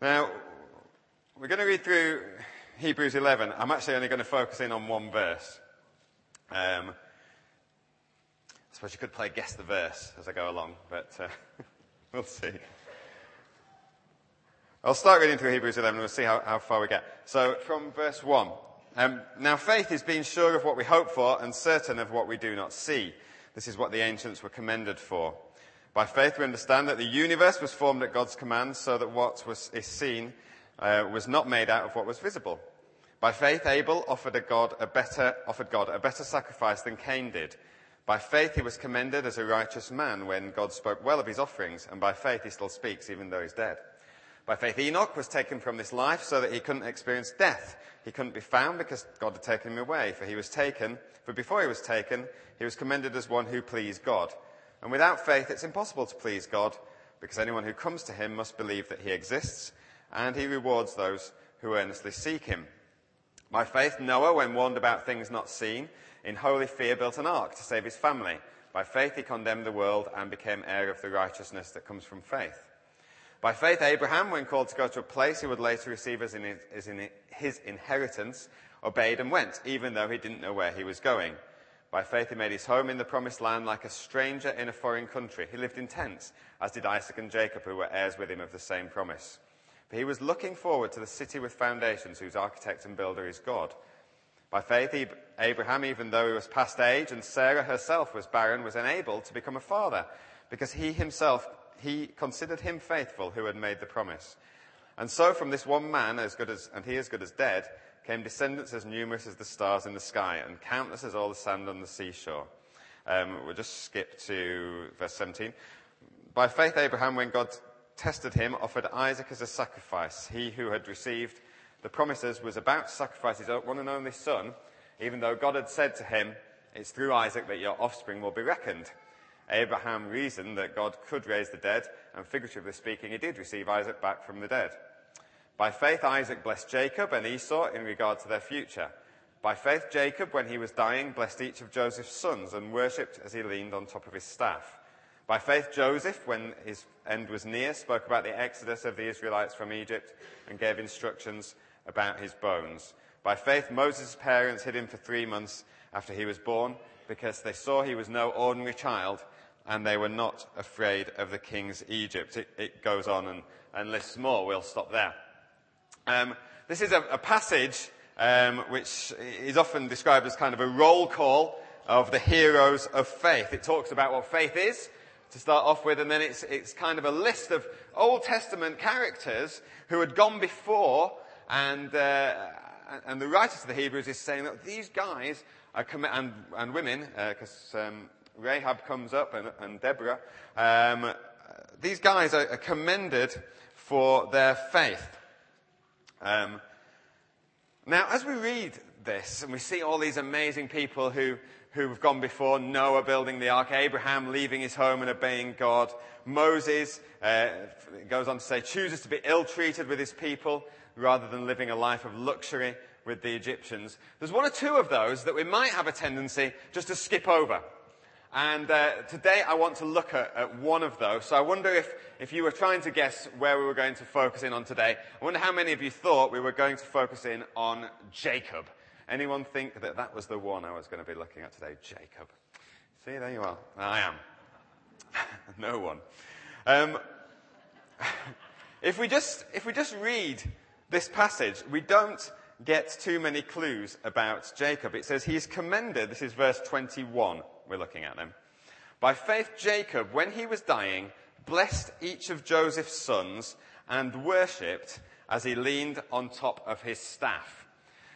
Now, we're going to read through Hebrews 11. I'm actually only going to focus in on one verse. Um, I suppose you could play guess the verse as I go along, but uh, we'll see. I'll start reading through Hebrews 11 and we'll see how, how far we get. So, from verse 1. Um, now, faith is being sure of what we hope for and certain of what we do not see. This is what the ancients were commended for. By faith, we understand that the universe was formed at God's command so that what was, is seen uh, was not made out of what was visible. By faith, Abel offered, a God a better, offered God a better sacrifice than Cain did. By faith, he was commended as a righteous man when God spoke well of his offerings, and by faith, he still speaks even though he's dead. By faith, Enoch was taken from this life so that he couldn't experience death. He couldn't be found because God had taken him away, for he was taken, for before he was taken, he was commended as one who pleased God. And without faith, it's impossible to please God, because anyone who comes to him must believe that he exists, and he rewards those who earnestly seek him. By faith, Noah, when warned about things not seen, in holy fear built an ark to save his family. By faith, he condemned the world and became heir of the righteousness that comes from faith. By faith, Abraham, when called to go to a place he would later receive as in his inheritance, obeyed and went, even though he didn't know where he was going. By faith, he made his home in the promised land like a stranger in a foreign country. He lived in tents, as did Isaac and Jacob, who were heirs with him of the same promise. For he was looking forward to the city with foundations, whose architect and builder is God. By faith, Abraham, even though he was past age and Sarah herself was barren, was enabled to become a father, because he himself, he considered him faithful who had made the promise. And so from this one man, as good as, and he as good as dead, came descendants as numerous as the stars in the sky and countless as all the sand on the seashore. Um, we'll just skip to verse 17. By faith, Abraham, when God tested him, offered Isaac as a sacrifice. He who had received the promises was about to sacrifice his one and only son, even though God had said to him, It's through Isaac that your offspring will be reckoned. Abraham reasoned that God could raise the dead, and figuratively speaking, he did receive Isaac back from the dead. By faith, Isaac blessed Jacob and Esau in regard to their future. By faith, Jacob, when he was dying, blessed each of Joseph's sons and worshipped as he leaned on top of his staff. By faith, Joseph, when his end was near, spoke about the exodus of the Israelites from Egypt and gave instructions about his bones. By faith, Moses' parents hid him for three months after he was born because they saw he was no ordinary child and they were not afraid of the king's Egypt. It, it goes on and, and lists more. We'll stop there. Um, this is a, a passage um, which is often described as kind of a roll call of the heroes of faith. It talks about what faith is to start off with, and then it's, it's kind of a list of Old Testament characters who had gone before, and, uh, and the writer to the Hebrews is saying that these guys and, and, women, because uh, um, Rahab comes up and, and Deborah, um, these guys are, are commended for their faith. Um, now, as we read this and we see all these amazing people who, who've gone before Noah building the ark, Abraham leaving his home and obeying God, Moses uh, goes on to say, chooses to be ill treated with his people rather than living a life of luxury with the Egyptians. There's one or two of those that we might have a tendency just to skip over. And uh, today I want to look at, at, one of those. So I wonder if, if you were trying to guess where we were going to focus in on today, I wonder how many of you thought we were going to focus in on Jacob. Anyone think that that was the one I was going to be looking at today? Jacob. See, there you are. I am. no one. Um, if we just, if we just read this passage, we don't get too many clues about Jacob. It says he's commended, this is verse 21 we're looking at them. By faith, Jacob, when he was dying, blessed each of Joseph's sons and worshipped as he leaned on top of his staff.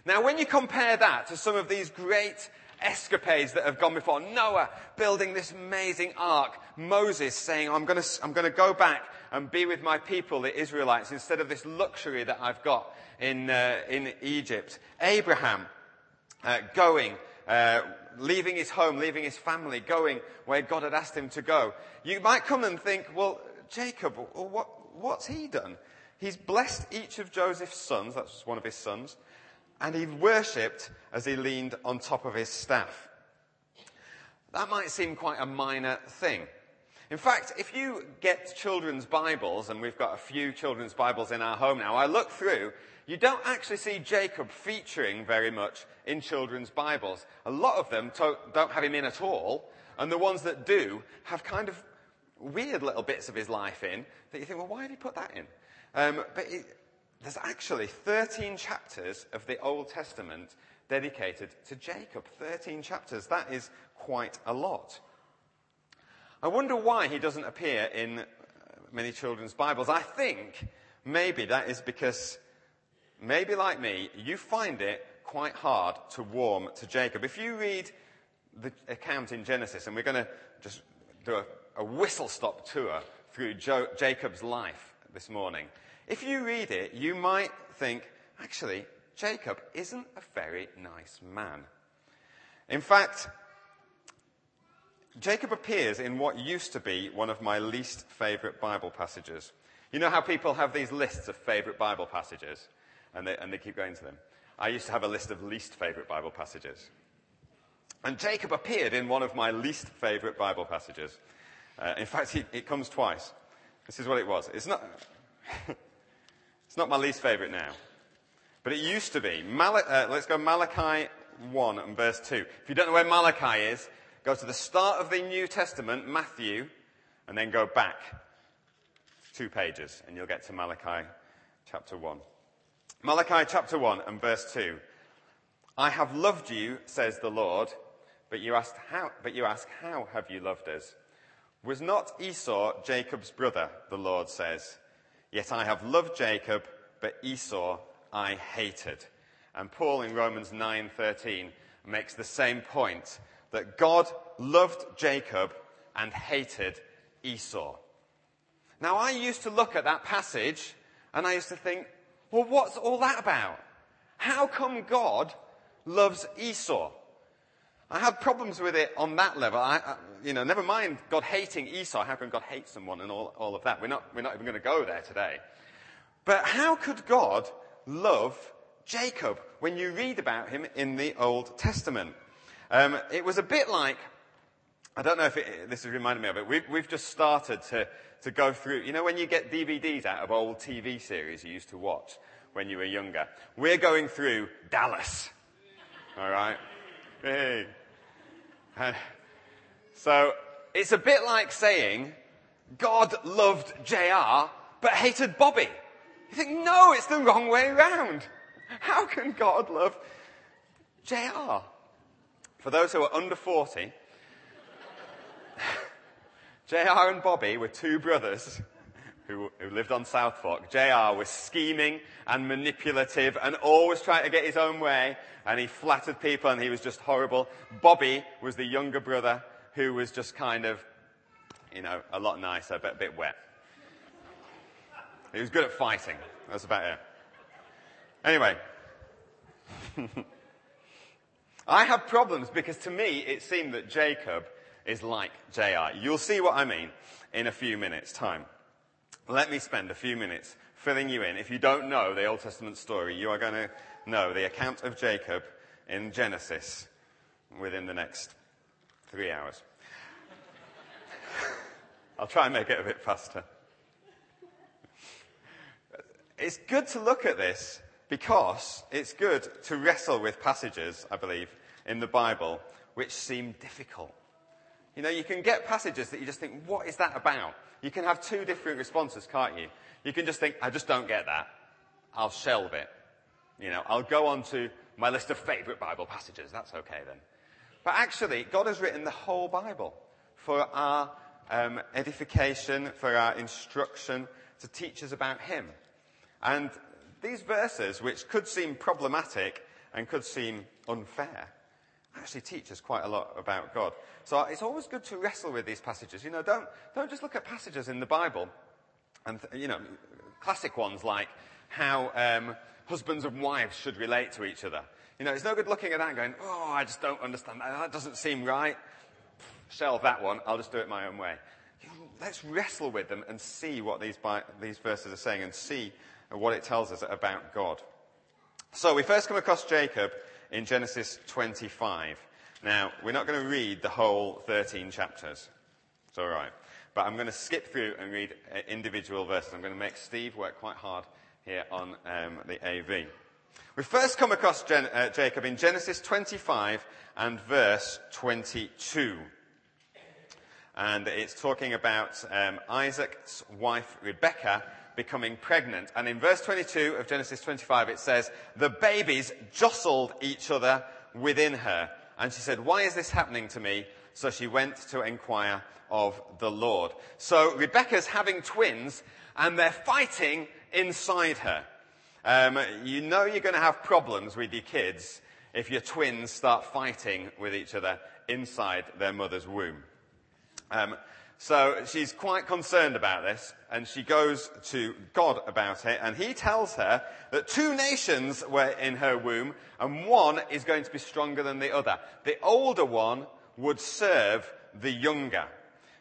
Now, when you compare that to some of these great escapades that have gone before, Noah building this amazing ark, Moses saying, I'm going to, I'm going to go back and be with my people, the Israelites, instead of this luxury that I've got in, uh, in Egypt. Abraham uh, going uh, leaving his home, leaving his family, going where God had asked him to go. You might come and think, well, Jacob, what, what's he done? He's blessed each of Joseph's sons, that's one of his sons, and he worshipped as he leaned on top of his staff. That might seem quite a minor thing. In fact, if you get children's Bibles, and we've got a few children's Bibles in our home now, I look through, you don't actually see Jacob featuring very much in children's Bibles. A lot of them to- don't have him in at all, and the ones that do have kind of weird little bits of his life in that you think, well, why did he put that in? Um, but it, there's actually 13 chapters of the Old Testament dedicated to Jacob. 13 chapters. That is quite a lot. I wonder why he doesn't appear in uh, many children's Bibles. I think maybe that is because, maybe like me, you find it quite hard to warm to Jacob. If you read the account in Genesis, and we're going to just do a, a whistle stop tour through jo- Jacob's life this morning. If you read it, you might think, actually, Jacob isn't a very nice man. In fact, Jacob appears in what used to be one of my least favorite Bible passages. You know how people have these lists of favorite Bible passages and they, and they keep going to them? I used to have a list of least favorite Bible passages. And Jacob appeared in one of my least favorite Bible passages. Uh, in fact, he, it comes twice. This is what it was. It's not, it's not my least favorite now. But it used to be. Mal- uh, let's go Malachi 1 and verse 2. If you don't know where Malachi is, go to the start of the New Testament, Matthew, and then go back two pages, and you'll get to Malachi chapter 1. Malachi chapter 1 and verse 2. I have loved you, says the Lord, but you, asked how, but you ask, how have you loved us? Was not Esau Jacob's brother, the Lord says? Yet I have loved Jacob, but Esau I hated. And Paul in Romans 9:13 makes the same point that God loved Jacob and hated Esau. Now I used to look at that passage and I used to think, well, what's all that about? How come God loves Esau? I had problems with it on that level. I, I, you know, never mind God hating Esau. How can God hate someone and all, all of that? We're not, we're not even going to go there today. But how could God love Jacob when you read about him in the Old Testament? Um, it was a bit like, I don't know if it, this has reminded me of it. We've, we've just started to, to go through, you know, when you get DVDs out of old TV series you used to watch when you were younger. We're going through Dallas. All right? Hey. Uh, so it's a bit like saying God loved JR but hated Bobby. You think, no, it's the wrong way around. How can God love JR? For those who are under 40, JR and Bobby were two brothers who, who, lived on Southfork. JR was scheming and manipulative and always trying to get his own way, and he flattered people and he was just horrible. Bobby was the younger brother who was just kind of, you know, a lot nicer, but a bit wet. He was good at fighting. That's about it. Anyway. I have problems because to me it seemed that Jacob is like JR. You'll see what I mean in a few minutes' time. Let me spend a few minutes filling you in. If you don't know the Old Testament story, you are going to know the account of Jacob in Genesis within the next three hours. I'll try and make it a bit faster. It's good to look at this because it's good to wrestle with passages, I believe, in the Bible which seem difficult. You know, you can get passages that you just think, what is that about? You can have two different responses, can't you? You can just think, I just don't get that. I'll shelve it. You know, I'll go on to my list of favorite Bible passages. That's okay then. But actually, God has written the whole Bible for our um, edification, for our instruction, to teach us about Him. And these verses, which could seem problematic and could seem unfair, actually teach us quite a lot about God. So it's always good to wrestle with these passages. You know, don't, don't just look at passages in the Bible and, you know, classic ones like how um, husbands and wives should relate to each other. You know, it's no good looking at that and going, oh, I just don't understand that. That doesn't seem right. Shelve that one. I'll just do it my own way. Let's wrestle with them and see what these, these verses are saying and see what it tells us about God. So we first come across Jacob in Genesis 25. Now, we're not going to read the whole 13 chapters. It's all right. But I'm going to skip through and read uh, individual verses. I'm going to make Steve work quite hard here on um, the AV. We first come across Gen- uh, Jacob in Genesis 25 and verse 22. And it's talking about um, Isaac's wife Rebecca becoming pregnant. And in verse 22 of Genesis 25, it says, The babies jostled each other within her. And she said, Why is this happening to me? So she went to inquire of the Lord. So Rebecca's having twins, and they're fighting inside her. Um, you know you're going to have problems with your kids if your twins start fighting with each other inside their mother's womb. Um, so she's quite concerned about this, and she goes to God about it, and he tells her that two nations were in her womb, and one is going to be stronger than the other. The older one would serve the younger.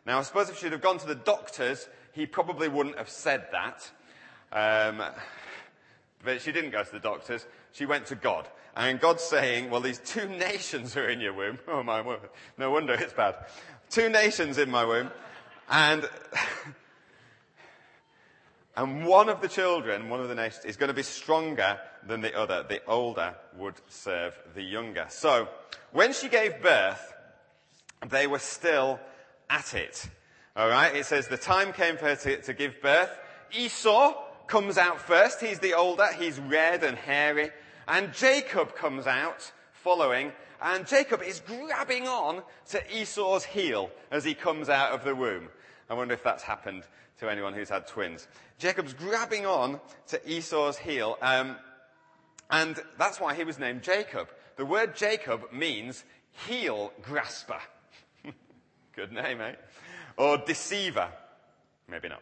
Now, I suppose if she'd have gone to the doctors, he probably wouldn't have said that. Um, but she didn't go to the doctors. She went to God. And God's saying, well, these two nations are in your womb. Oh my word. No wonder it's bad. Two nations in my womb. And, and one of the children, one of the nations, is going to be stronger than the other. The older would serve the younger. So, when she gave birth, they were still at it. Alright? It says the time came for her to, to give birth. Esau comes out first. He's the older. He's red and hairy. And Jacob comes out following. And Jacob is grabbing on to Esau's heel as he comes out of the womb. I wonder if that's happened to anyone who's had twins. Jacob's grabbing on to Esau's heel, um, and that's why he was named Jacob. The word Jacob means heel grasper. Good name, eh? Or deceiver. Maybe not.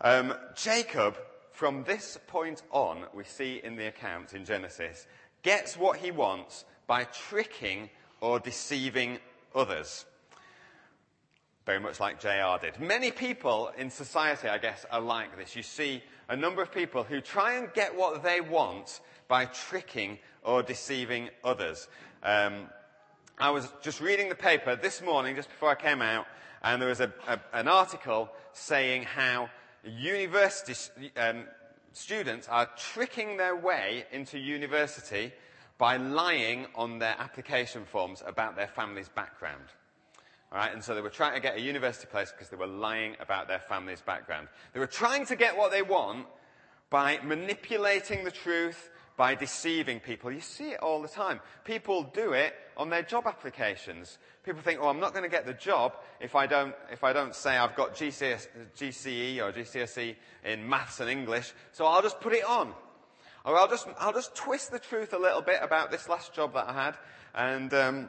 Um, Jacob, from this point on, we see in the account in Genesis, gets what he wants by tricking or deceiving others very much like JR did. Many people in society, I guess, are like this. You see a number of people who try and get what they want by tricking or deceiving others. Um, I was just reading the paper this morning, just before I came out, and there was a, a, an article saying how university um, students are tricking their way into university by lying on their application forms about their family's background. All right, and so they were trying to get a university place because they were lying about their family's background. They were trying to get what they want by manipulating the truth, by deceiving people. You see it all the time. People do it on their job applications. People think, oh, I'm not going to get the job if I don't, if I don't say I've got GCS, GCE or GCSE in maths and English, so I'll just put it on. Or I'll just, I'll just twist the truth a little bit about this last job that I had and, um,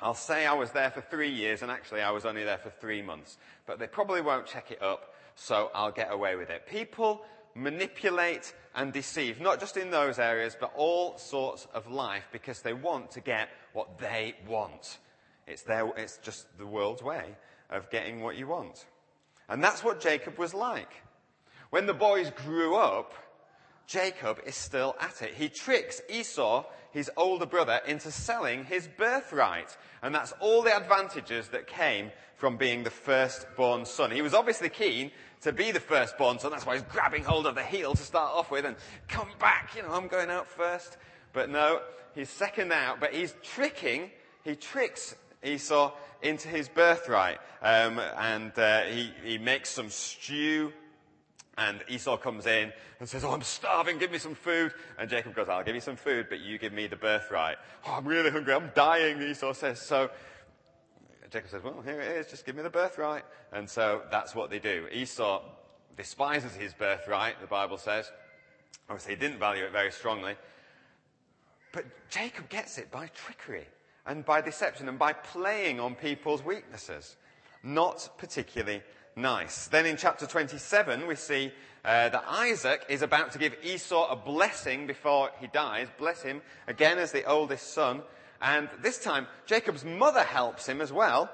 I'll say I was there for three years and actually I was only there for three months. But they probably won't check it up, so I'll get away with it. People manipulate and deceive, not just in those areas, but all sorts of life because they want to get what they want. It's, their, it's just the world's way of getting what you want. And that's what Jacob was like. When the boys grew up, Jacob is still at it. He tricks Esau his older brother into selling his birthright. And that's all the advantages that came from being the firstborn son. He was obviously keen to be the firstborn son. That's why he's grabbing hold of the heel to start off with and come back. You know, I'm going out first. But no, he's second out, but he's tricking, he tricks Esau into his birthright. Um, and uh, he, he makes some stew and Esau comes in and says, Oh, I'm starving, give me some food. And Jacob goes, I'll give you some food, but you give me the birthright. Oh, I'm really hungry, I'm dying, Esau says. So Jacob says, Well, here it is, just give me the birthright. And so that's what they do. Esau despises his birthright, the Bible says. Obviously, he didn't value it very strongly. But Jacob gets it by trickery and by deception and by playing on people's weaknesses. Not particularly nice. Then in chapter 27, we see uh, that Isaac is about to give Esau a blessing before he dies, bless him again as the oldest son. And this time, Jacob's mother helps him as well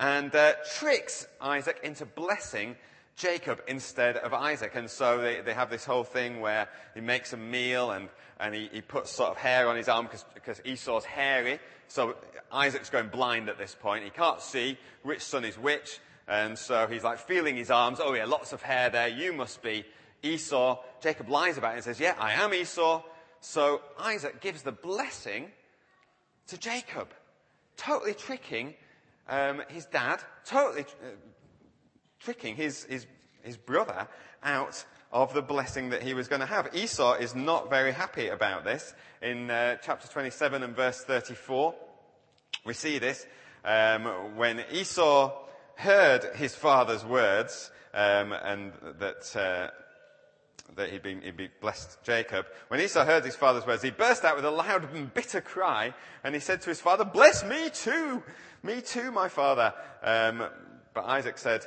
and uh, tricks Isaac into blessing Jacob instead of Isaac. And so they, they have this whole thing where he makes a meal and, and he, he puts sort of hair on his arm because Esau's hairy. So Isaac's going blind at this point. He can't see which son is which. And so he's like feeling his arms. Oh, yeah, lots of hair there. You must be Esau. Jacob lies about it and says, Yeah, I am Esau. So Isaac gives the blessing to Jacob, totally tricking um, his dad, totally uh, tricking his, his, his brother out of the blessing that he was going to have. Esau is not very happy about this. In uh, chapter 27 and verse 34, we see this um, when Esau heard his father's words um, and that. Uh, that he'd been, he'd blessed Jacob. When Esau heard his father's words, he burst out with a loud and bitter cry, and he said to his father, Bless me too! Me too, my father. Um, but Isaac said,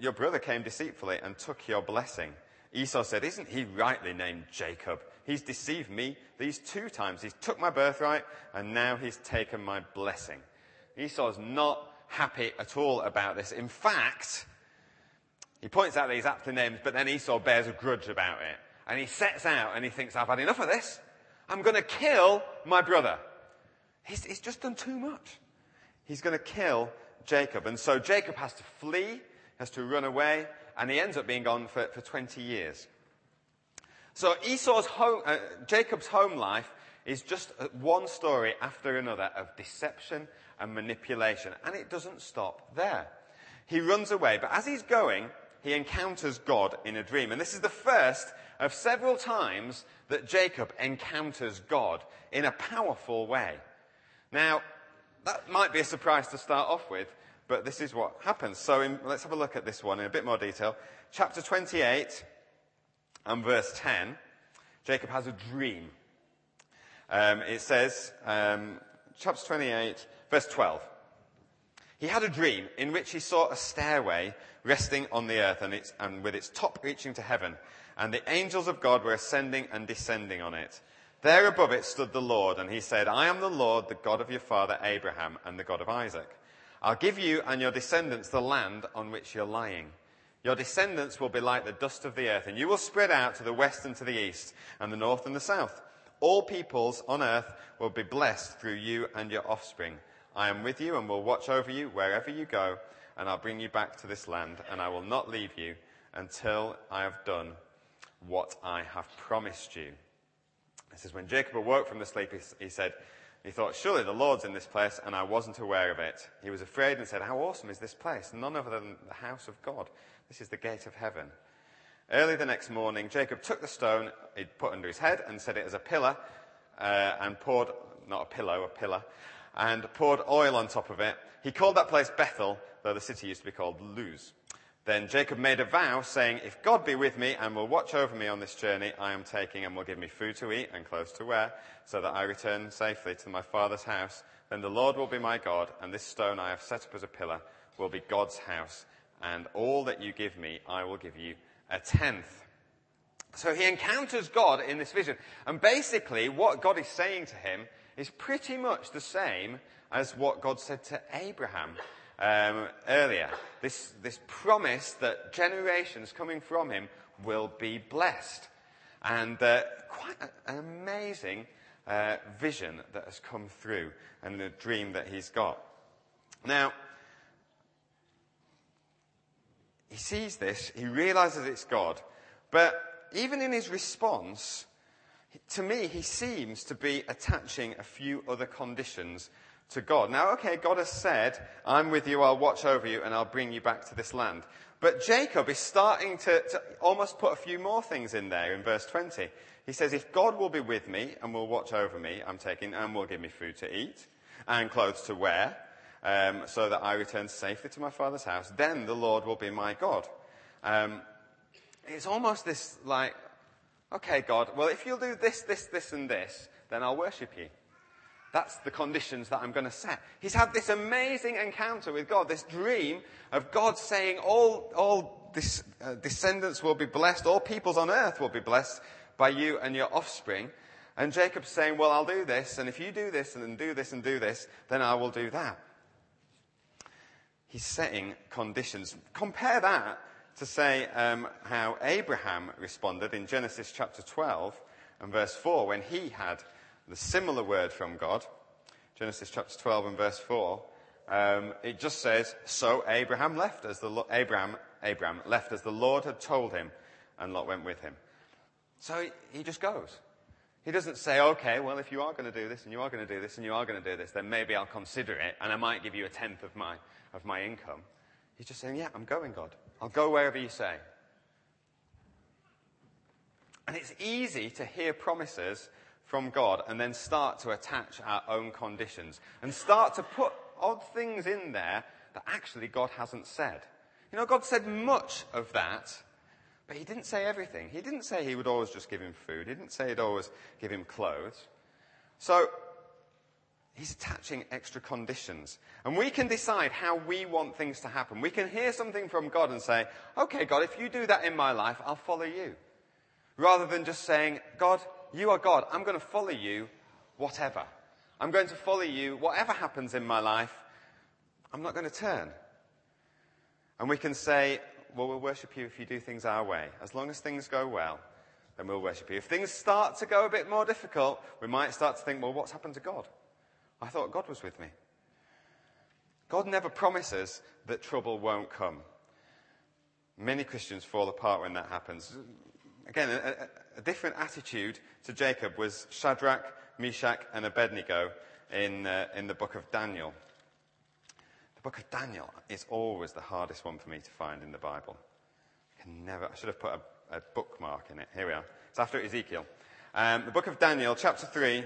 Your brother came deceitfully and took your blessing. Esau said, Isn't he rightly named Jacob? He's deceived me these two times. He's took my birthright and now he's taken my blessing. Esau's not happy at all about this. In fact, he points out he's aptly named, but then Esau bears a grudge about it. And he sets out and he thinks, I've had enough of this. I'm going to kill my brother. He's, he's just done too much. He's going to kill Jacob. And so Jacob has to flee, has to run away, and he ends up being gone for, for 20 years. So Esau's home, uh, Jacob's home life is just one story after another of deception and manipulation, and it doesn't stop there. He runs away, but as he's going, he encounters God in a dream. And this is the first of several times that Jacob encounters God in a powerful way. Now, that might be a surprise to start off with, but this is what happens. So in, let's have a look at this one in a bit more detail. Chapter 28 and verse 10, Jacob has a dream. Um, it says, um, chapter 28, verse 12. He had a dream in which he saw a stairway resting on the earth and, its, and with its top reaching to heaven, and the angels of God were ascending and descending on it. There above it stood the Lord, and he said, I am the Lord, the God of your father Abraham and the God of Isaac. I'll give you and your descendants the land on which you're lying. Your descendants will be like the dust of the earth, and you will spread out to the west and to the east, and the north and the south. All peoples on earth will be blessed through you and your offspring. I am with you and will watch over you wherever you go, and I'll bring you back to this land, and I will not leave you until I have done what I have promised you. This is when Jacob awoke from the sleep, he, said, he thought, surely the Lord's in this place, and I wasn't aware of it. He was afraid and said, How awesome is this place? None other than the house of God. This is the gate of heaven. Early the next morning, Jacob took the stone he'd put under his head and set it as a pillar, uh, and poured, not a pillow, a pillar, and poured oil on top of it. He called that place Bethel, though the city used to be called Luz. Then Jacob made a vow, saying, If God be with me and will watch over me on this journey I am taking and will give me food to eat and clothes to wear, so that I return safely to my father's house, then the Lord will be my God, and this stone I have set up as a pillar will be God's house, and all that you give me I will give you a tenth. So he encounters God in this vision. And basically, what God is saying to him is pretty much the same as what God said to Abraham um, earlier. This, this promise that generations coming from him will be blessed. And uh, quite an amazing uh, vision that has come through and a dream that he's got. Now, he sees this, he realizes it's God, but even in his response, to me, he seems to be attaching a few other conditions to God. Now, okay, God has said, I'm with you, I'll watch over you, and I'll bring you back to this land. But Jacob is starting to, to, almost put a few more things in there in verse 20. He says, If God will be with me and will watch over me, I'm taking, and will give me food to eat and clothes to wear, um, so that I return safely to my father's house, then the Lord will be my God. Um, it's almost this like, okay, God, well, if you'll do this, this, this, and this, then I'll worship you. That's the conditions that I'm going to set. He's had this amazing encounter with God, this dream of God saying all, all this, uh, descendants will be blessed, all peoples on earth will be blessed by you and your offspring. And Jacob's saying, well, I'll do this, and if you do this and do this and do this, then I will do that. He's setting conditions. Compare that to say um, how Abraham responded in Genesis chapter 12 and verse 4 when he had the similar word from God, Genesis chapter 12 and verse 4, Um, it just says, so Abraham left as the, Abraham, Abraham left as the Lord had told him, and Lot went with him. So he, he just goes. He doesn't say, okay, well, if you are going to do this and you are going to do this and you are going to do this, then maybe I'll consider it and I might give you a tenth of my, of my income. He's just saying, yeah, I'm going, God. I'll go wherever you say. And it's easy to hear promises from God and then start to attach our own conditions and start to put odd things in there that actually God hasn't said. You know, God said much of that but he didn't say everything. He didn't say he would always just give him food. He didn't say he'd always give him clothes. So, he's attaching extra conditions. And we can decide how we want things to happen. We can hear something from God and say, okay, God, if you do that in my life, I'll follow you. Rather than just saying, God, you are God. I'm going to follow you, whatever. I'm going to follow you, whatever happens in my life. I'm not going to turn. And we can say, well, we'll worship you if you do things our way. As long as things go well, then we'll worship you. If things start to go a bit more difficult, we might start to think, well, what's happened to God? I thought God was with me. God never promises that trouble won't come. Many Christians fall apart when that happens. Again, a, a different attitude to Jacob was Shadrach, Meshach, and Abednego in, uh, in the book of Daniel. The book of Daniel is always the hardest one for me to find in the Bible. I can never, I should have put a, a bookmark in it. Here we are. It's after Ezekiel. Um, the book of Daniel, chapter 3,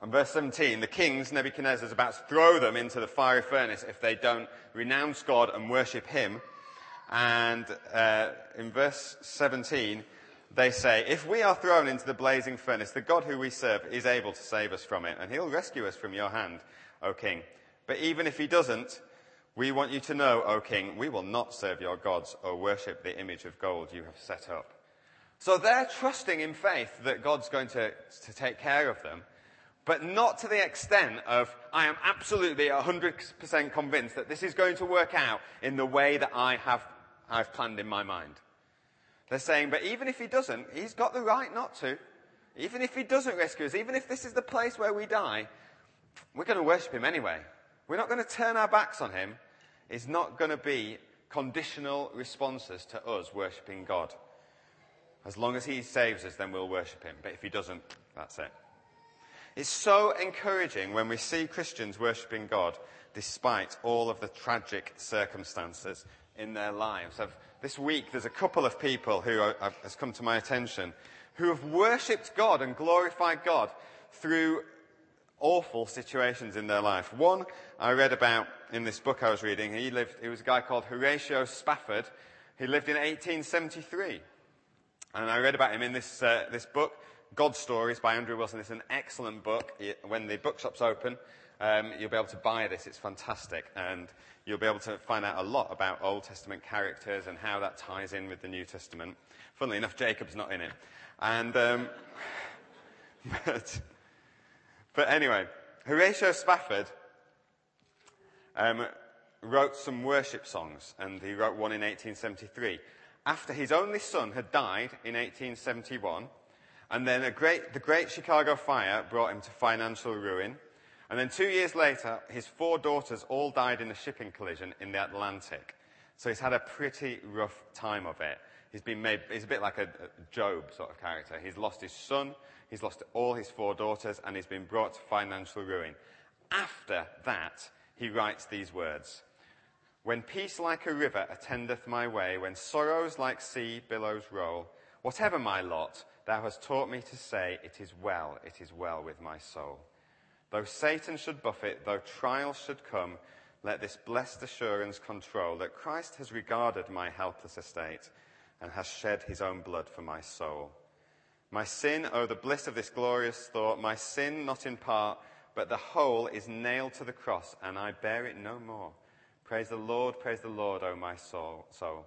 and verse 17, the kings, Nebuchadnezzar, is about to throw them into the fiery furnace if they don't renounce God and worship him. And uh, in verse 17, they say, If we are thrown into the blazing furnace, the God who we serve is able to save us from it, and he'll rescue us from your hand, O king. But even if he doesn't, we want you to know, O king, we will not serve your gods or worship the image of gold you have set up. So they're trusting in faith that God's going to, to take care of them, but not to the extent of, I am absolutely 100% convinced that this is going to work out in the way that I have I've planned in my mind. They're saying, but even if he doesn't, he's got the right not to. Even if he doesn't rescue us, even if this is the place where we die, we're going to worship him anyway. We're not going to turn our backs on him. It's not going to be conditional responses to us worshipping God. As long as he saves us, then we'll worship him. But if he doesn't, that's it. It's so encouraging when we see Christians worshipping God despite all of the tragic circumstances in their lives. I've this week there's a couple of people who are, has come to my attention who have worshipped God and glorified God through awful situations in their life. One I read about in this book I was reading. He lived, he was a guy called Horatio Spafford. He lived in 1873. And I read about him in this, uh, this book, God Stories by Andrew Wilson. It's an excellent book. When the bookshop's open, um, you'll be able to buy this. It's fantastic. And you'll be able to find out a lot about Old Testament characters and how that ties in with the New Testament. Funnily enough, Jacob's not in it. And, um, but, but anyway, Horatio Spafford um, wrote some worship songs, and he wrote one in 1873. After his only son had died in 1871, and then great, the Great Chicago Fire brought him to financial ruin. And then two years later, his four daughters all died in a shipping collision in the Atlantic. So he's had a pretty rough time of it. He's been made, he's a bit like a, a Job sort of character. He's lost his son, he's lost all his four daughters, and he's been brought to financial ruin. After that, he writes these words. When peace like a river attendeth my way, when sorrows like sea billows roll, whatever my lot, thou hast taught me to say, it is well, it is well with my soul. Though Satan should buffet, though trials should come, let this blessed assurance control that Christ has regarded my helpless estate and has shed his own blood for my soul. My sin, oh, the bliss of this glorious thought, my sin not in part, but the whole is nailed to the cross, and I bear it no more. Praise the Lord, praise the Lord, O my soul. soul.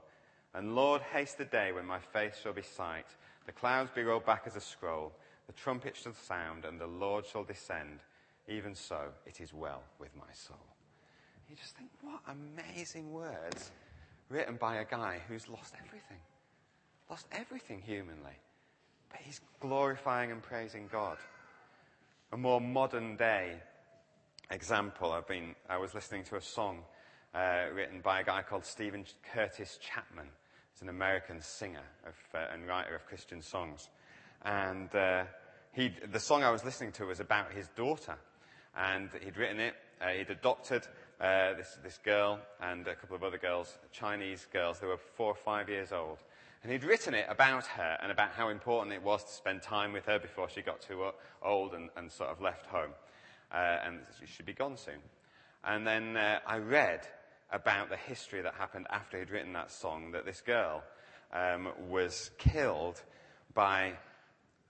And Lord, haste the day when my face shall be sight, the clouds be rolled back as a scroll, the trumpet shall sound, and the Lord shall descend even so, it is well with my soul. You just think, what amazing words written by a guy who's lost everything. Lost everything humanly. But he's glorifying and praising God. a more modern day example, I've been, I was listening to a song uh, written by a guy called Steven Curtis Chapman. He's an American singer of, uh, and writer of Christian songs. And uh, he, the song I was listening to was about his daughter. And he'd written it, uh, he'd adopted uh, this, this girl and a couple of other girls, Chinese girls. They were four or five years old. And he'd written it about her and about how important it was to spend time with her before she got too old and, and sort of left home. Uh, and she should be gone soon. And then uh, I read about the history that happened after he'd written that song, that this girl um, was killed by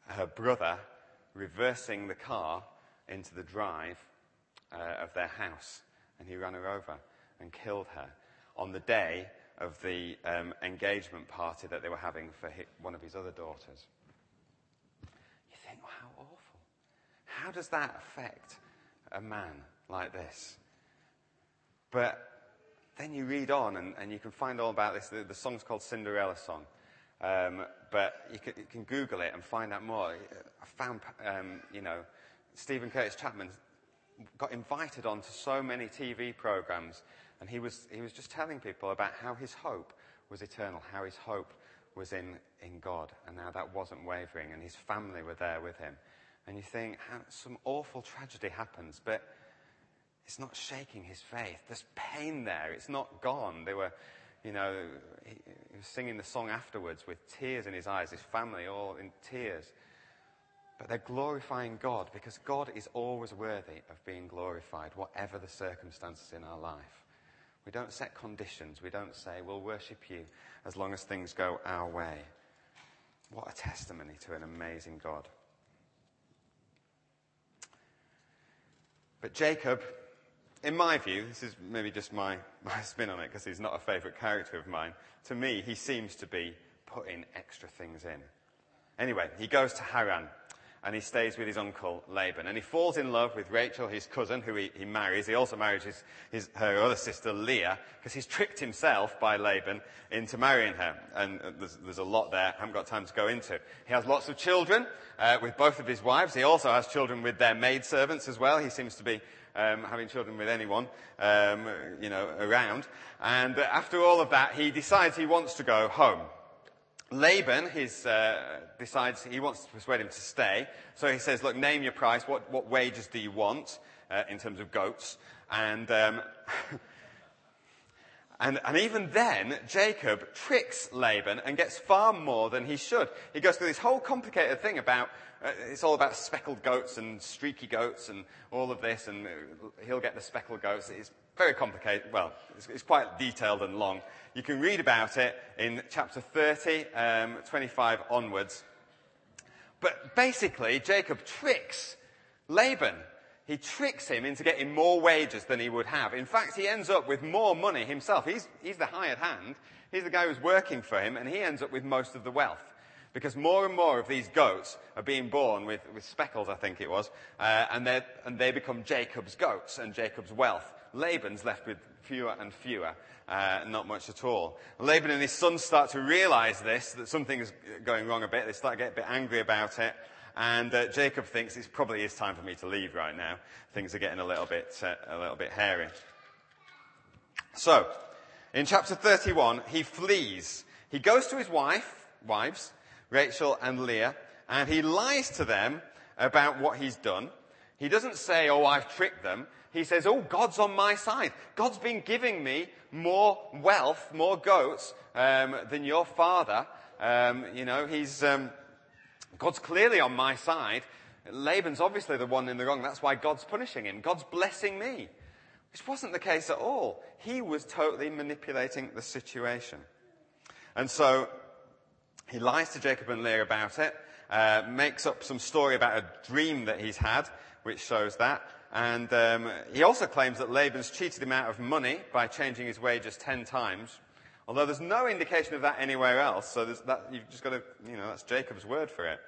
her brother reversing the car into the drive uh, of their house. And he ran her over and killed her on the day of the um, engagement party that they were having for his, one of his other daughters. You think, well, how awful. How does that affect a man like this? But then you read on and, and you can find all about this. The, the song's called Cinderella Song. Um, but you can, you can, Google it and find out more. I found, um, you know, Steven Curtis Chapman got invited onto so many TV programs, and he was, he was just telling people about how his hope was eternal, how his hope was in, in God, and how that wasn't wavering, and his family were there with him. And you think, some awful tragedy happens, but it's not shaking his faith. There's pain there. It's not gone. They were, you know, he, he was singing the song afterwards with tears in his eyes, his family all in tears. But they're glorifying God because God is always worthy of being glorified, whatever the circumstances in our life. We don't set conditions. We don't say, we'll worship you as long as things go our way. What a testimony to an amazing God. But Jacob, in my view, this is maybe just my, my spin on it because he's not a favourite character of mine. To me, he seems to be putting extra things in. Anyway, he goes to Haran and he stays with his uncle Laban. And he falls in love with Rachel, his cousin, who he, he marries. He also marries his, his, her other sister Leah, because he's tricked himself by Laban into marrying her. And uh, there's, there's, a lot there I haven't got time to go into. He has lots of children uh, with both of his wives. He also has children with their maidservants as well. He seems to be um, having children with anyone, um, you know, around. And after all of that, he decides he wants to go home. Laban his, uh, decides he wants to persuade him to stay. So he says, look, name your price. What, what wages do you want uh, in terms of goats? And, um, and, and even then, Jacob tricks Laban and gets far more than he should. He goes through this whole complicated thing about, uh, it's all about speckled goats and streaky goats and all of this, and he'll get the speckled goats. It's very complicated. Well, it's, it's, quite detailed and long. You can read about it in chapter 30, um, 25 onwards. But basically, Jacob tricks Laban. He tricks him into getting more wages than he would have. In fact, he ends up with more money himself. He's, he's the hired hand. He's the guy who's working for him, and he ends up with most of the wealth. Because more and more of these goats are being born with, with speckles, I think it was, uh, and, and they become Jacob's goats and Jacob's wealth. Laban's left with fewer and fewer, uh, not much at all. Laban and his sons start to realize this, that something is going wrong a bit. They start to get a bit angry about it. And uh, Jacob thinks it's probably is time for me to leave right now. Things are getting a little bit, uh, a little bit hairy. So, in chapter 31, he flees. He goes to his wife, wives, Rachel and Leah, and he lies to them about what he's done. He doesn't say, oh, I've tricked them he says, Oh, God's on my side. God's been giving me more wealth, more goats um, than your father. Um, you know, he's, um, God's clearly on my side. Laban's obviously the one in the wrong. That's why God's punishing him. God's blessing me. Which wasn't the case at all. He was totally manipulating the situation. And so he lies to Jacob and Leah about it, uh, makes up some story about a dream that he's had, which shows that. And um, he also claims that Laban's cheated him out of money by changing his wages ten times. Although there's no indication of that anywhere else, so that, you've just got to, you know, that's Jacob's word for it.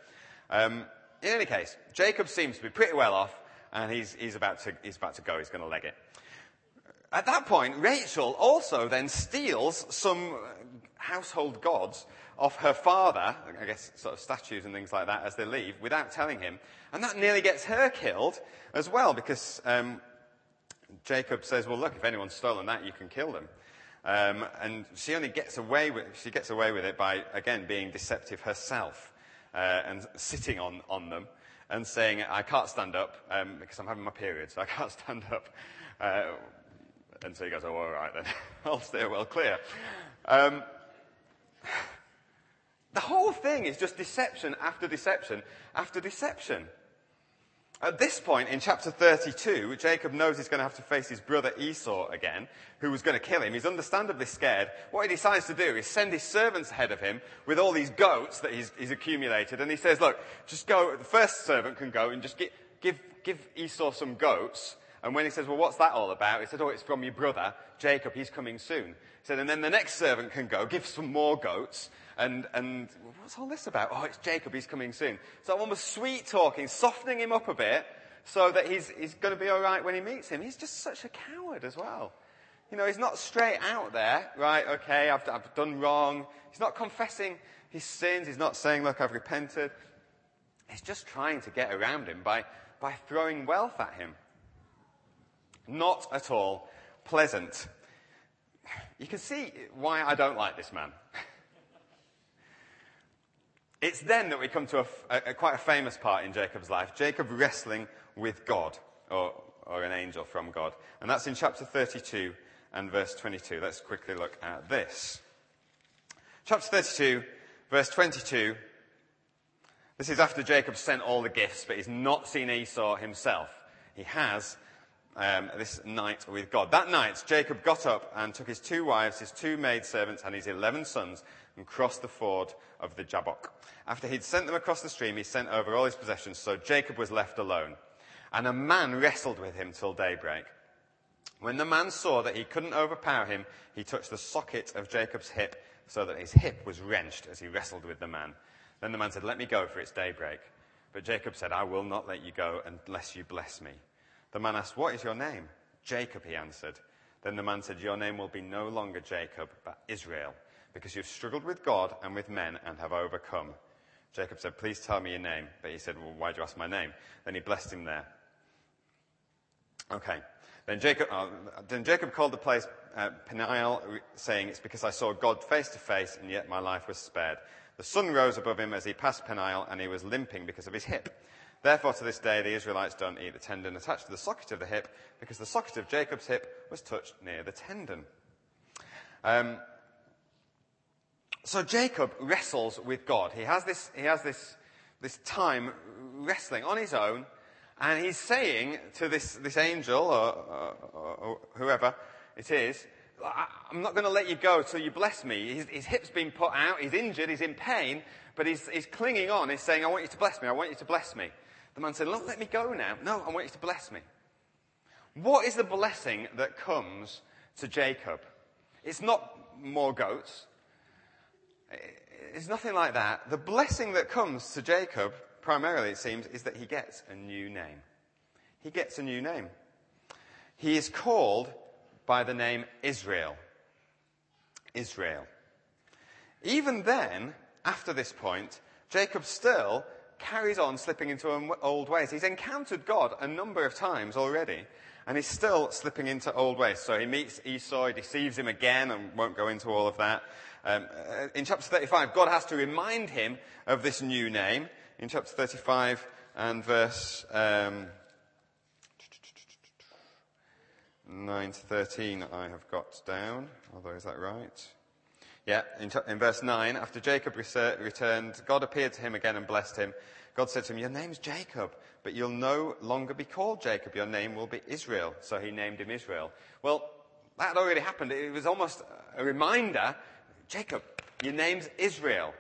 Um, in any case, Jacob seems to be pretty well off, and he's, he's, about to, he's about to go. He's going to leg it. At that point, Rachel also then steals some household gods off her father, I guess sort of statues and things like that, as they leave, without telling him. And that nearly gets her killed as well, because um, Jacob says, well, look, if anyone's stolen that, you can kill them. Um, and she only gets away with, she gets away with it by, again, being deceptive herself uh, and sitting on, on them and saying, I can't stand up um, because I'm having my period, so I can't stand up. Uh, and so he goes, oh, all right then, I'll steer well clear. Um, the whole thing is just deception after deception after deception. At this point in chapter 32, Jacob knows he's going to have to face his brother Esau again, who was going to kill him. He's understandably scared. What he decides to do is send his servants ahead of him with all these goats that he's, he's accumulated. And he says, look, just go, the first servant can go and just give, give, give Esau some goats. And when he says, well, what's that all about? He says, oh, it's from your brother, Jacob, he's coming soon. Said, and then the next servant can go, give some more goats. And, and what's all this about? Oh, it's Jacob, he's coming soon. So I'm almost sweet talking, softening him up a bit so that he's, he's going to be alright when he meets him. He's just such a coward as well. You know, he's not straight out there, right, okay, I've, I've done wrong. He's not confessing his sins. He's not saying, look, I've repented. He's just trying to get around him by, by throwing wealth at him. Not at all pleasant. You can see why I don't like this man. It's then that we come to a, a, a, quite a famous part in Jacob's life Jacob wrestling with God, or, or an angel from God. And that's in chapter 32 and verse 22. Let's quickly look at this. Chapter 32, verse 22. This is after Jacob sent all the gifts, but he's not seen Esau himself. He has um, this night with God. That night, Jacob got up and took his two wives, his two maidservants, and his eleven sons and crossed the ford of the Jabbok. After he'd sent them across the stream, he sent over all his possessions, so Jacob was left alone. And a man wrestled with him till daybreak. When the man saw that he couldn't overpower him, he touched the socket of Jacob's hip so that his hip was wrenched as he wrestled with the man. Then the man said, Let me go, for it's daybreak. But Jacob said, I will not let you go unless you bless me. The man asked, What is your name? Jacob, he answered. Then the man said, Your name will be no longer Jacob, but Israel because you've struggled with God and with men and have overcome. Jacob said, Please tell me your name. But he said, Well, why do you ask my name? Then he blessed him there. Okay. Then Jacob, uh, then Jacob called the place uh, Peniel, saying, It's because I saw God face to face, and yet my life was spared. The sun rose above him as he passed Peniel, and he was limping because of his hip. Therefore, to this day, the Israelites don't eat the tendon attached to the socket of the hip, because the socket of Jacob's hip was touched near the tendon. Um, so Jacob wrestles with God. He has this, he has this, this time wrestling on his own, and he's saying to this, this angel, or, or, or whoever it is, I'm not going to let you go till you bless me. His, his, hip's been put out, he's injured, he's in pain, but he's, he's clinging on. He's saying, I want you to bless me, I want you to bless me. The man said, Look, let me go now. No, I want you to bless me. What is the blessing that comes to Jacob? It's not more goats. It's nothing like that. The blessing that comes to Jacob, primarily it seems, is that he gets a new name. He gets a new name. He is called by the name Israel. Israel. Even then, after this point, Jacob still carries on slipping into old ways. He's encountered God a number of times already, and he's still slipping into old ways. So he meets Esau, he deceives him again, and won't go into all of that. Um, uh, in chapter 35, God has to remind him of this new name. In chapter 35 and verse um, 9 to 13, I have got down. Although, is that right? Yeah, in, t- in verse 9, after Jacob returned, God appeared to him again and blessed him. God said to him, Your name's Jacob, but you'll no longer be called Jacob. Your name will be Israel. So he named him Israel. Well, that had already happened. It was almost a reminder Jacob, your name's Israel.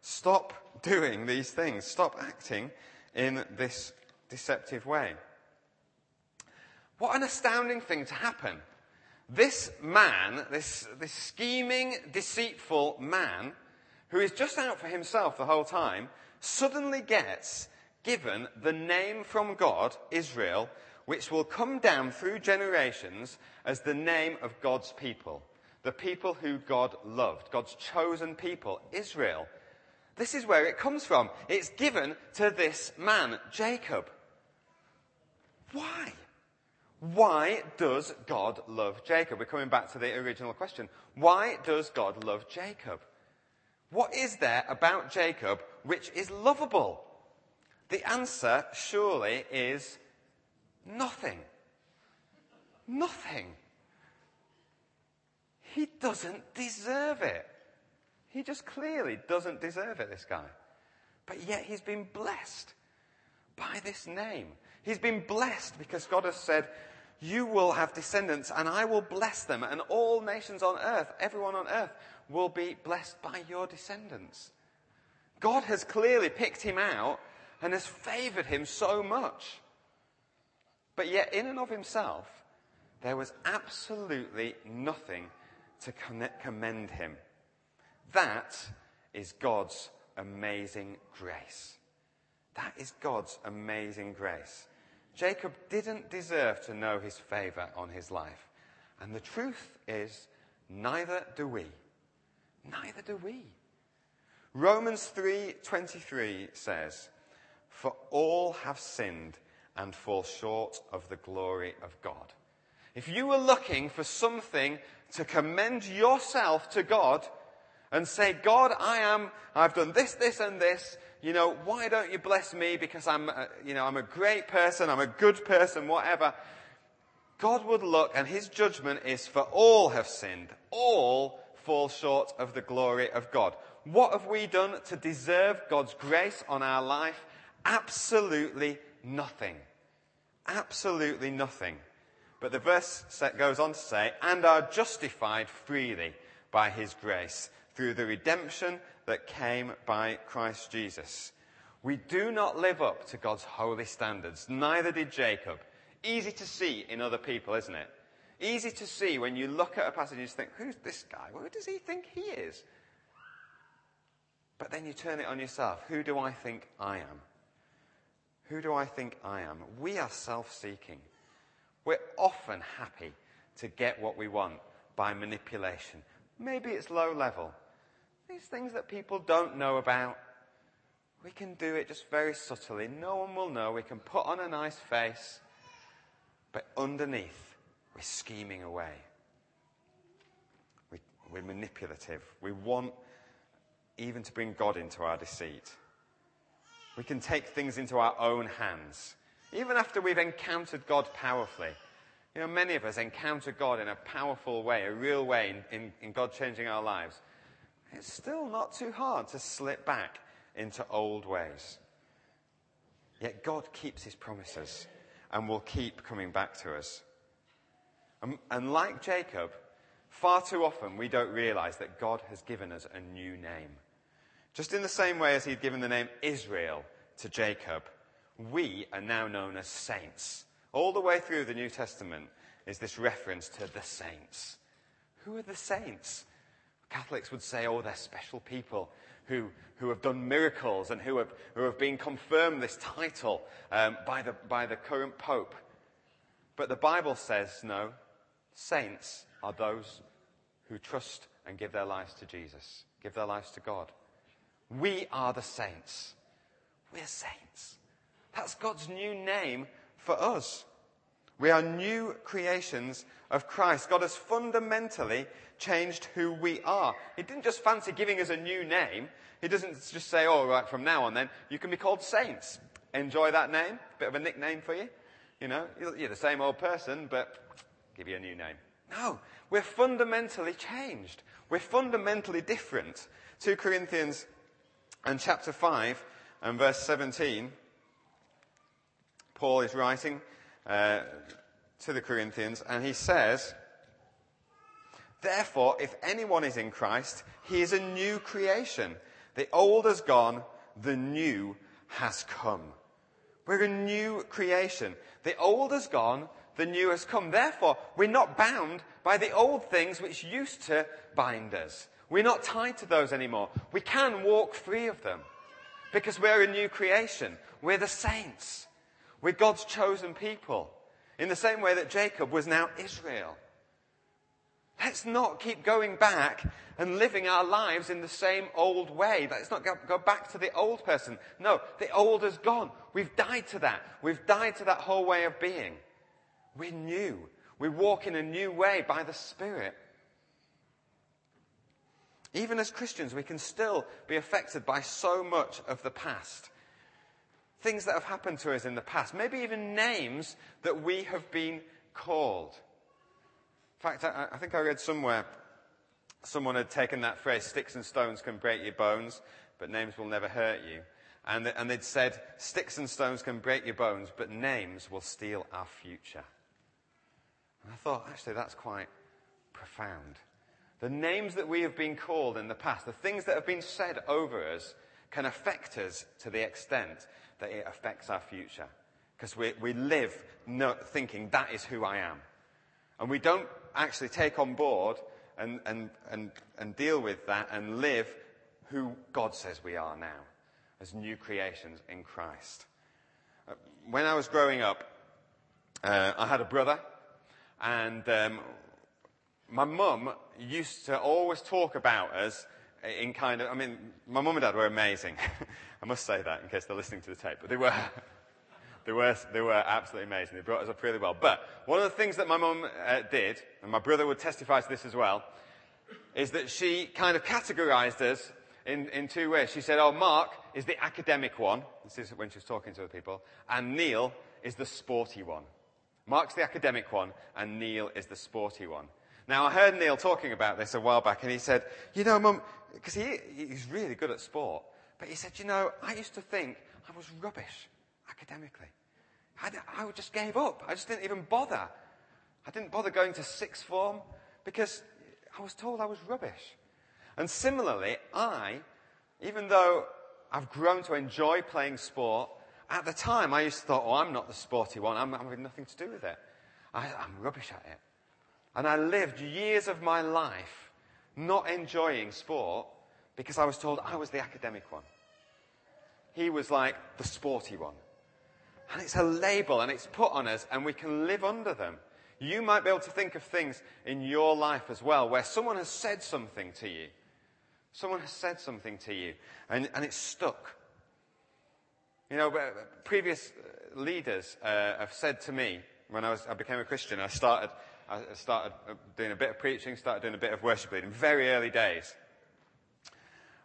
Stop doing these things. Stop acting in this deceptive way. What an astounding thing to happen. This man, this, this scheming, deceitful man, who is just out for himself the whole time, suddenly gets given the name from God, Israel, which will come down through generations as the name of God's people, the people who God loved, God's chosen people, Israel. This is where it comes from. It's given to this man, Jacob. Why? Why does God love Jacob? We're coming back to the original question. Why does God love Jacob? What is there about Jacob which is lovable? The answer surely is nothing. Nothing. He doesn't deserve it. He just clearly doesn't deserve it, this guy. But yet he's been blessed by this name. He's been blessed because God has said, You will have descendants, and I will bless them, and all nations on earth, everyone on earth, will be blessed by your descendants. God has clearly picked him out and has favored him so much. But yet, in and of himself, there was absolutely nothing to commend him. That is God's amazing grace. That is God's amazing grace. Jacob didn't deserve to know his favor on his life. And the truth is, neither do we. Neither do we. Romans 3:23 says, "For all have sinned and fall short of the glory of God." If you were looking for something to commend yourself to God and say, God, I am, I've done this, this, and this, you know, why don't you bless me because I'm, a, you know, I'm a great person, I'm a good person, whatever. God would look and his judgment is for all have sinned. All fall short of the glory of God. What have we done to deserve God's grace on our life? Absolutely nothing. Absolutely nothing. But the verse goes on to say, and are justified freely by his grace through the redemption that came by Christ Jesus. We do not live up to God's holy standards. Neither did Jacob. Easy to see in other people, isn't it? Easy to see when you look at a passage and you think, who's this guy? Who does he think he is? But then you turn it on yourself. Who do I think I am? Who do I think I am? We are self seeking. We're often happy to get what we want by manipulation. Maybe it's low level. These things that people don't know about, we can do it just very subtly. No one will know. We can put on a nice face, but underneath, we're scheming away. We, we're manipulative. We want even to bring God into our deceit. We can take things into our own hands. Even after we've encountered God powerfully. You know, many of us encounter God in a powerful way, a real way in, in, in God changing our lives. It's still not too hard to slip back into old ways. Yet God keeps his promises and will keep coming back to us. And, and like Jacob, far too often we don't realize that God has given us a new name. Just in the same way as he'd given the name Israel to Jacob, we are now known as saints. All the way through the New Testament is this reference to the saints. Who are the saints? Catholics would say, oh, they're special people who, who have done miracles and who have, who have been confirmed this title um, by, the, by the current Pope. But the Bible says, no, Saints are those who trust and give their lives to Jesus, give their lives to God. We are the saints. We're saints. That's God's new name for us. We are new creations of Christ. God has fundamentally changed who we are. He didn't just fancy giving us a new name. He doesn't just say, oh, right, from now on then, you can be called saints. Enjoy that name. Bit of a nickname for you. You know, you're the same old person, but give you a new name. No, we're fundamentally changed. We're fundamentally different. 2 Corinthians and chapter 5 and verse 17, Paul is writing uh, to the Corinthians and he says, Therefore, if anyone is in Christ, he is a new creation. The old has gone, the new has come. We're a new creation. The old has gone, the new has come. Therefore, we're not bound by the old things which used to bind us. We're not tied to those anymore. We can walk free of them because we're a new creation. We're the saints. We're God's chosen people. In the same way that Jacob was now Israel. Let's not keep going back and living our lives in the same old way. Let's not go, back to the old person. No, the old is gone. We've died to that. We've died to that whole way of being. We're new. We walk in a new way by the Spirit. Even as Christians, we can still be affected by so much of the past. Things that have happened to us in the past. Maybe even names that we have been called. In fact, I, I think I read somewhere someone had taken that phrase, sticks and stones can break your bones, but names will never hurt you. And, and they'd said, sticks and stones can break your bones, but names will steal our future. And I thought, actually, that's quite profound. The names that we have been called in the past, the things that have been said over us, can affect us to the extent that it affects our future. Because we, we live no, thinking that is who I am. And we don't actually take on board and, and, and, and deal with that and live who God says we are now as new creations in Christ. Uh, when I was growing up, uh, I had a brother, and um, my mum used to always talk about us in kind of, I mean, my mum and dad were amazing. I must say that in case they're listening to the tape, but they were. They were, they were absolutely amazing. They brought us up really well. But one of the things that my mum uh, did, and my brother would testify to this as well, is that she kind of categorized us in, in two ways. She said, oh, Mark is the academic one. This is when she was talking to the people. And Neil is the sporty one. Mark's the academic one, and Neil is the sporty one. Now, I heard Neil talking about this a while back, and he said, you know, Mum, because he, he's really good at sport, but he said, you know, I used to think I was rubbish academically. I, I just gave up. I just didn't even bother. I didn't bother going to sixth form because I was told I was rubbish. And similarly, I, even though I've grown to enjoy playing sport, at the time I used to thought, oh, I'm not the sporty one. I'm, I'm having nothing to do with it. I, I'm rubbish at it. And I lived years of my life not enjoying sport because I was told I was the academic one. He was like the sporty one. And it's a label and it's put on us and we can live under them. You might be able to think of things in your life as well where someone has said something to you. Someone has said something to you and, and it's stuck. You know, previous leaders uh, have said to me when I, was, I became a Christian, I started, I started doing a bit of preaching, started doing a bit of worship leading, very early days.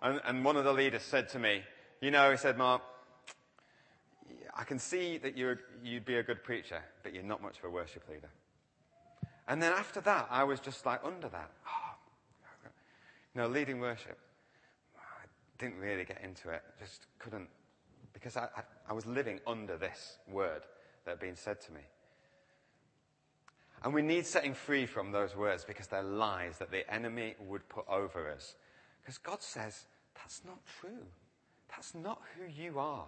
And, and one of the leaders said to me, you know, he said, Mark, I can see that you would be a good preacher, but you're not much of a worship leader. And then after that, I was just like under that. Oh, you know, leading worship. I didn't really get into it. Just couldn't. Because I, I, I was living under this word that had been said to me. And we need setting free from those words because they're lies that the enemy would put over us. Because God says, that's not true. That's not who you are.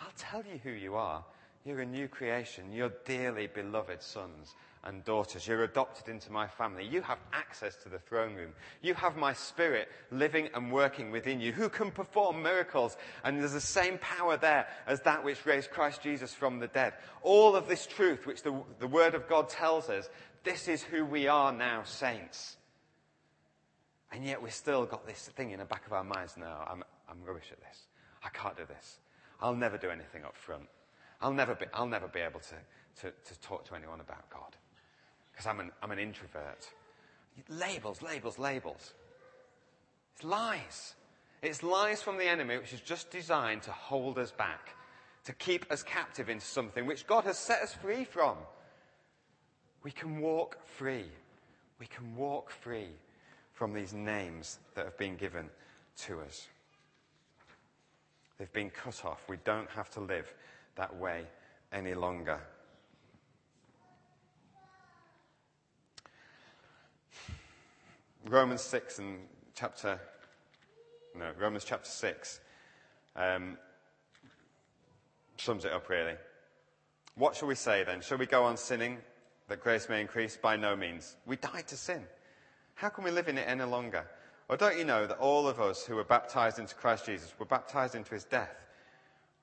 I'll tell you who you are. You're a new creation. You're dearly beloved sons and daughters. You're adopted into my family. You have access to the throne room. You have my spirit living and working within you. Who can perform miracles? And there's the same power there as that which raised Christ Jesus from the dead. All of this truth, which the, the word of God tells us, this is who we are now, saints. And yet we've still got this thing in the back of our minds. now I'm, I'm rubbish at this. I can't do this. I'll never do anything up front. I'll never be, I'll never be able to, to, to talk to anyone about God because I'm an, I'm an introvert. Labels, labels, labels. It's lies. It's lies from the enemy, which is just designed to hold us back, to keep us captive into something which God has set us free from. We can walk free. We can walk free from these names that have been given to us. They've been cut off. We don't have to live that way any longer. Romans 6 and chapter, no, Romans chapter 6 um, sums it up really. What shall we say then? Shall we go on sinning that grace may increase? By no means. We died to sin. How can we live in it any longer? Or don't you know that all of us who were baptized into Christ Jesus were baptized into his death?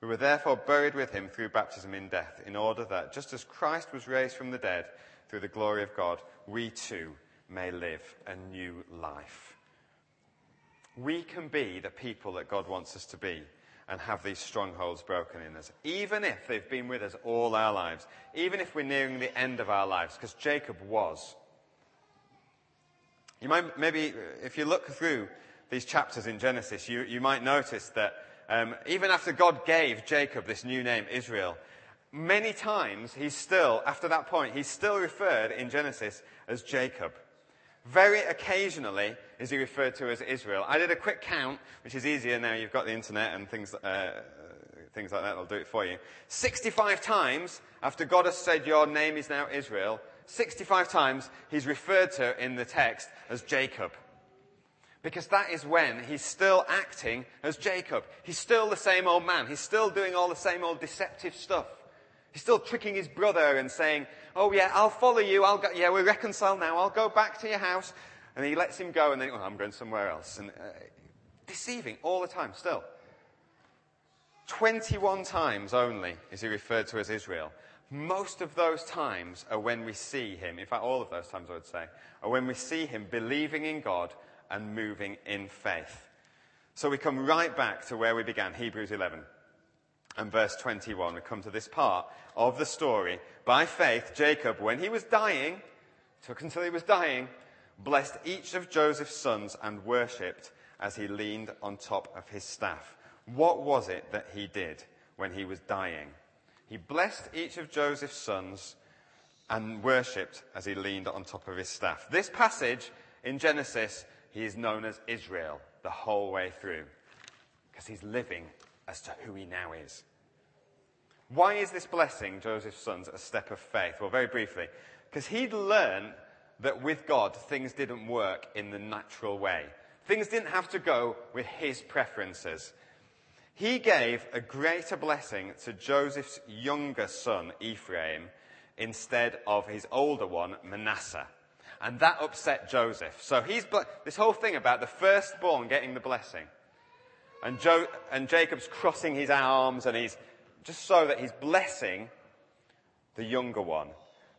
We were therefore buried with him through baptism in death, in order that, just as Christ was raised from the dead through the glory of God, we too may live a new life. We can be the people that God wants us to be and have these strongholds broken in us, even if they've been with us all our lives, even if we're nearing the end of our lives, because Jacob was. You might, maybe, if you look through these chapters in Genesis, you, you might notice that um, even after God gave Jacob this new name, Israel, many times he's still, after that point, he's still referred in Genesis as Jacob. Very occasionally is he referred to as Israel. I did a quick count, which is easier now you've got the internet and things, uh, things like that I'll do it for you. 65 times after God has said your name is now Israel, 65 times he's referred to in the text as Jacob. Because that is when he's still acting as Jacob. He's still the same old man. He's still doing all the same old deceptive stuff. He's still tricking his brother and saying, Oh yeah, I'll follow you. I'll go, yeah, we're reconciled now. I'll go back to your house. And he lets him go and then, oh, I'm going somewhere else. And uh, deceiving all the time still. 21 times only is he referred to as Israel. Most of those times are when we see him, in fact, all of those times I would say, are when we see him believing in God and moving in faith. So we come right back to where we began, Hebrews 11 and verse 21. We come to this part of the story. By faith, Jacob, when he was dying, took until he was dying, blessed each of Joseph's sons and worshipped as he leaned on top of his staff. What was it that he did when he was dying? He blessed each of Joseph's sons and worshipped as he leaned on top of his staff. This passage in Genesis he is known as Israel the whole way through because he's living as to who he now is. Why is this blessing Joseph's sons a step of faith? Well, very briefly, because he'd learned that with God things didn't work in the natural way. Things didn't have to go with his preferences. He gave a greater blessing to Joseph's younger son, Ephraim, instead of his older one, Manasseh. And that upset Joseph. So he's, this whole thing about the firstborn getting the blessing. And, jo- and Jacob's crossing his arms and he's, just so that he's blessing the younger one.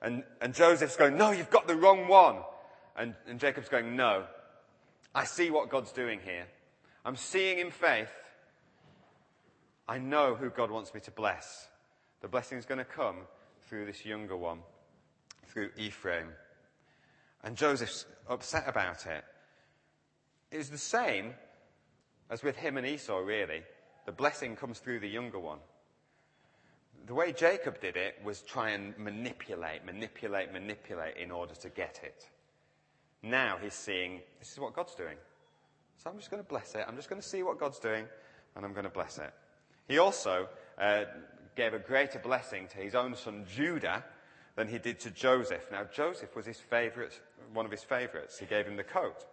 And, and Joseph's going, no, you've got the wrong one. And, and Jacob's going, no, I see what God's doing here. I'm seeing in faith. I know who God wants me to bless. The blessing is going to come through this younger one, through Ephraim. And Joseph's upset about it. It was the same as with him and Esau, really. The blessing comes through the younger one. The way Jacob did it was try and manipulate, manipulate, manipulate in order to get it. Now he's seeing, this is what God's doing. So I'm just going to bless it. I'm just going to see what God's doing, and I'm going to bless it. He also uh, gave a greater blessing to his own son Judah than he did to Joseph. Now, Joseph was his favorite, one of his favorites. He gave him the coat.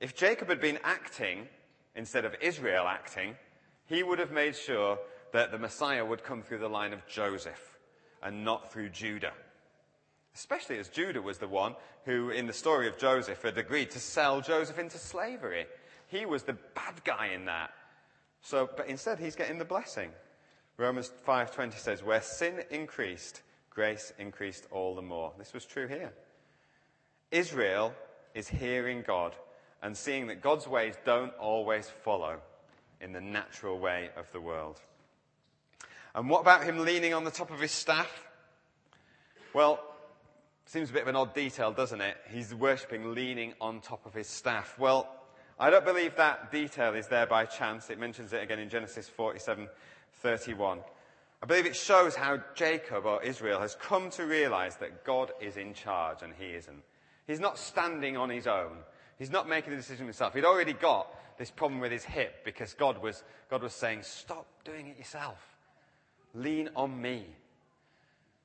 If Jacob had been acting instead of Israel acting, he would have made sure that the Messiah would come through the line of Joseph and not through Judah. Especially as Judah was the one who, in the story of Joseph, had agreed to sell Joseph into slavery. He was the bad guy in that. So, but instead, he's getting the blessing. Romans 5:20 says, "Where sin increased, grace increased all the more. This was true here. Israel is hearing God and seeing that God's ways don't always follow in the natural way of the world. And what about him leaning on the top of his staff? Well, seems a bit of an odd detail, doesn't it? He's worshipping leaning on top of his staff. Well, I don't believe that detail is there by chance. It mentions it again in Genesis 47, 31. I believe it shows how Jacob or Israel has come to realize that God is in charge and he isn't. He's not standing on his own. He's not making the decision himself. He'd already got this problem with his hip because God was, God was saying, stop doing it yourself. Lean on me.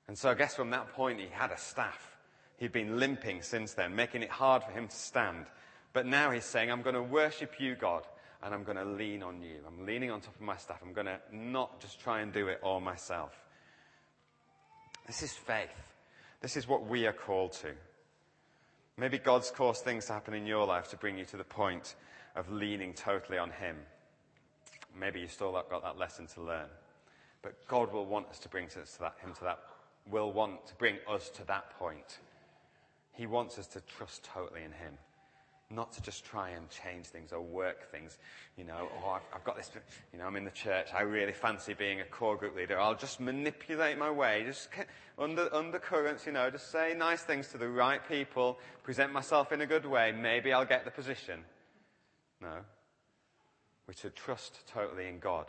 And so I guess from that point he had a staff. He'd been limping since then, making it hard for him to stand. But now he's saying, I'm going to worship you, God and I'm going to lean on you. I'm leaning on top of my staff. I'm going to not just try and do it all myself. This is faith. This is what we are called to. Maybe God's caused things to happen in your life to bring you to the point of leaning totally on Him. Maybe you've still got that lesson to learn. But God will want us to bring us to that, him to that, will want to bring us to that point. He wants us to trust totally in him. Not to just try and change things or work things. You know, oh, I've, I've got this, you know, I'm in the church. I really fancy being a core group leader. I'll just manipulate my way, just under, undercurrents, you know, just say nice things to the right people, present myself in a good way. Maybe I'll get the position. No. We should trust totally in God.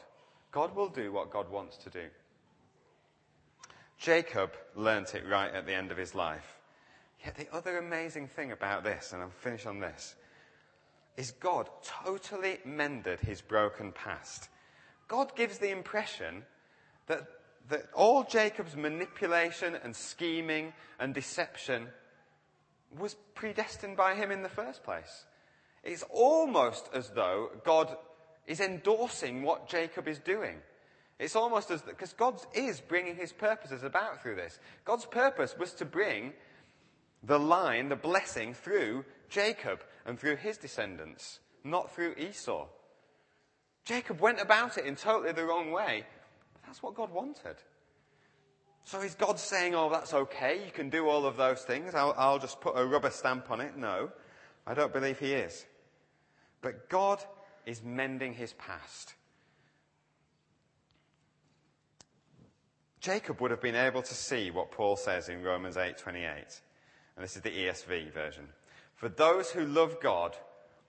God will do what God wants to do. Jacob learnt it right at the end of his life. Yet the other amazing thing about this, and I'll finish on this, is God totally mended his broken past. God gives the impression that, that all Jacob's manipulation and scheming and deception was predestined by him in the first place. It's almost as though God is endorsing what Jacob is doing. It's almost as though because God is bringing his purposes about through this. God's purpose was to bring the line, the blessing through Jacob and through his descendants, not through Esau. Jacob went about it in totally the wrong way. But that's what God wanted. So is God saying, oh, that's okay, you can do all of those things, I'll, I'll just put a rubber stamp on it? No, I don't believe he is. But God is mending his past. Jacob would have been able to see what Paul says in Romans 8:28. And this is the ESV version. For those who love God,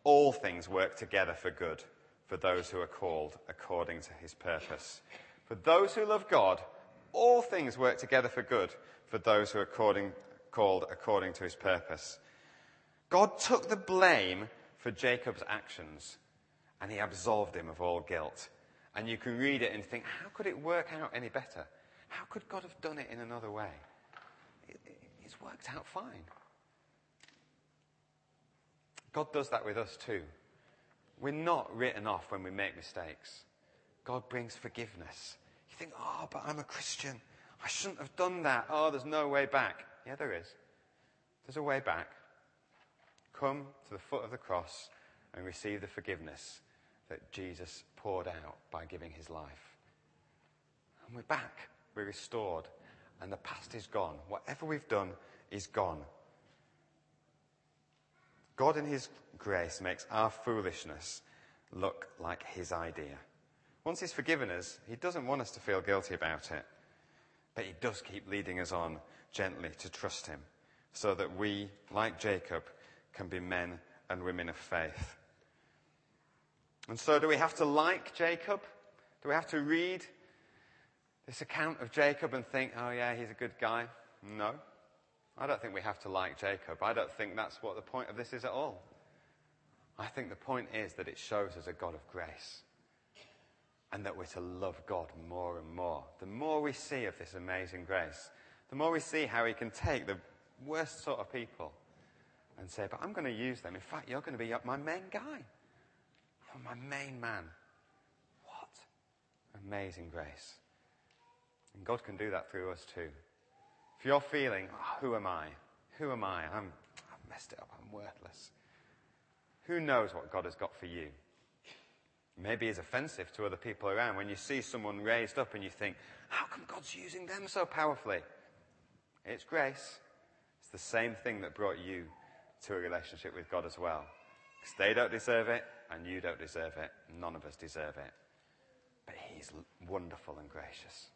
all things work together for good for those who are called according to his purpose. For those who love God, all things work together for good for those who are according, called according to his purpose. God took the blame for Jacob's actions and he absolved him of all guilt. And you can read it and think, how could it work out any better? How could God have done it in another way? It's worked out fine. God does that with us too. We're not written off when we make mistakes. God brings forgiveness. You think, oh, but I'm a Christian. I shouldn't have done that. Oh, there's no way back. Yeah, there is. There's a way back. Come to the foot of the cross and receive the forgiveness that Jesus poured out by giving his life. And we're back. We're restored and the past is gone. Whatever we've done is gone. God, in His grace, makes our foolishness look like His idea. Once He's forgiven us, He doesn't want us to feel guilty about it. But He does keep leading us on gently to trust Him so that we, like Jacob, can be men and women of faith. And so, do we have to like Jacob? Do we have to read this account of Jacob and think, oh, yeah, he's a good guy? No. I don't think we have to like Jacob. I don't think that's what the point of this is at all. I think the point is that it shows us a God of grace and that we're to love God more and more. The more we see of this amazing grace, the more we see how He can take the worst sort of people and say, But I'm going to use them. In fact, you're going to be my main guy. You're my main man. What? Amazing grace. And God can do that through us too. If you're feeling, oh, who am I? Who am I? I'm, I've messed it up. I'm worthless. Who knows what God has got for you? Maybe it's offensive to other people around when you see someone raised up and you think, how come God's using them so powerfully? It's grace. It's the same thing that brought you to a relationship with God as well. Because they don't deserve it and you don't deserve it. None of us deserve it. But He's wonderful and gracious.